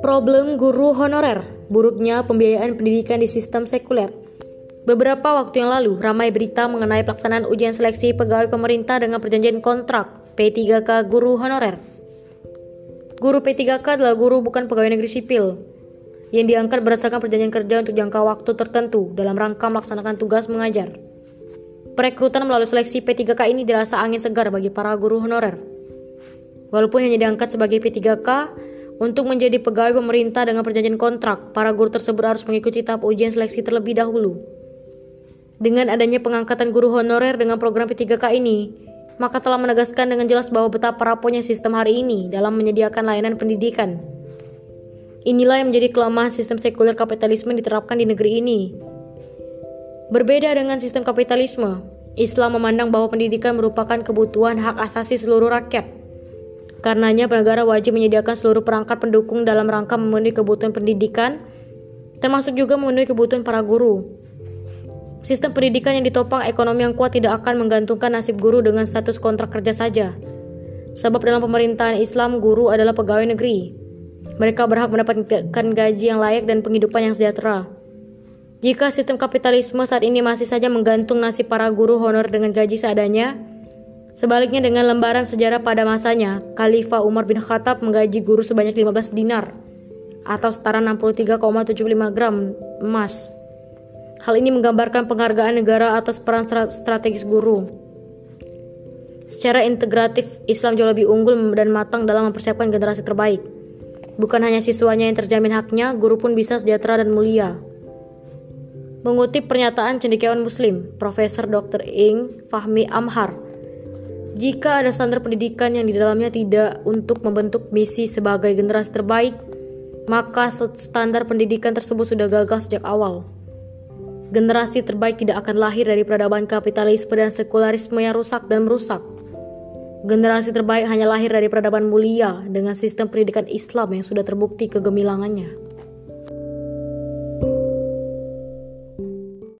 Problem guru honorer, buruknya pembiayaan pendidikan di sistem sekuler. Beberapa waktu yang lalu, ramai berita mengenai pelaksanaan ujian seleksi pegawai pemerintah dengan perjanjian kontrak P3K guru honorer. Guru P3K adalah guru bukan pegawai negeri sipil yang diangkat berdasarkan perjanjian kerja untuk jangka waktu tertentu dalam rangka melaksanakan tugas mengajar. Perekrutan melalui seleksi P3K ini dirasa angin segar bagi para guru honorer. Walaupun hanya diangkat sebagai P3K, untuk menjadi pegawai pemerintah dengan perjanjian kontrak, para guru tersebut harus mengikuti tahap ujian seleksi terlebih dahulu. Dengan adanya pengangkatan guru honorer dengan program P3K ini, maka telah menegaskan dengan jelas bahwa betapa rapuhnya sistem hari ini dalam menyediakan layanan pendidikan. Inilah yang menjadi kelemahan sistem sekuler kapitalisme diterapkan di negeri ini. Berbeda dengan sistem kapitalisme, Islam memandang bahwa pendidikan merupakan kebutuhan hak asasi seluruh rakyat Karenanya negara wajib menyediakan seluruh perangkat pendukung dalam rangka memenuhi kebutuhan pendidikan, termasuk juga memenuhi kebutuhan para guru. Sistem pendidikan yang ditopang ekonomi yang kuat tidak akan menggantungkan nasib guru dengan status kontrak kerja saja. Sebab dalam pemerintahan Islam, guru adalah pegawai negeri. Mereka berhak mendapatkan gaji yang layak dan penghidupan yang sejahtera. Jika sistem kapitalisme saat ini masih saja menggantung nasib para guru honor dengan gaji seadanya, Sebaliknya dengan lembaran sejarah pada masanya, Khalifah Umar bin Khattab menggaji guru sebanyak 15 dinar atau setara 63,75 gram emas. Hal ini menggambarkan penghargaan negara atas peran strategis guru. Secara integratif, Islam jauh lebih unggul dan matang dalam mempersiapkan generasi terbaik. Bukan hanya siswanya yang terjamin haknya, guru pun bisa sejahtera dan mulia. Mengutip pernyataan cendekiawan muslim, Profesor Dr. Ing Fahmi Amhar, jika ada standar pendidikan yang di dalamnya tidak untuk membentuk misi sebagai generasi terbaik, maka standar pendidikan tersebut sudah gagal sejak awal. Generasi terbaik tidak akan lahir dari peradaban kapitalisme dan sekularisme yang rusak dan merusak. Generasi terbaik hanya lahir dari peradaban mulia dengan sistem pendidikan Islam yang sudah terbukti kegemilangannya.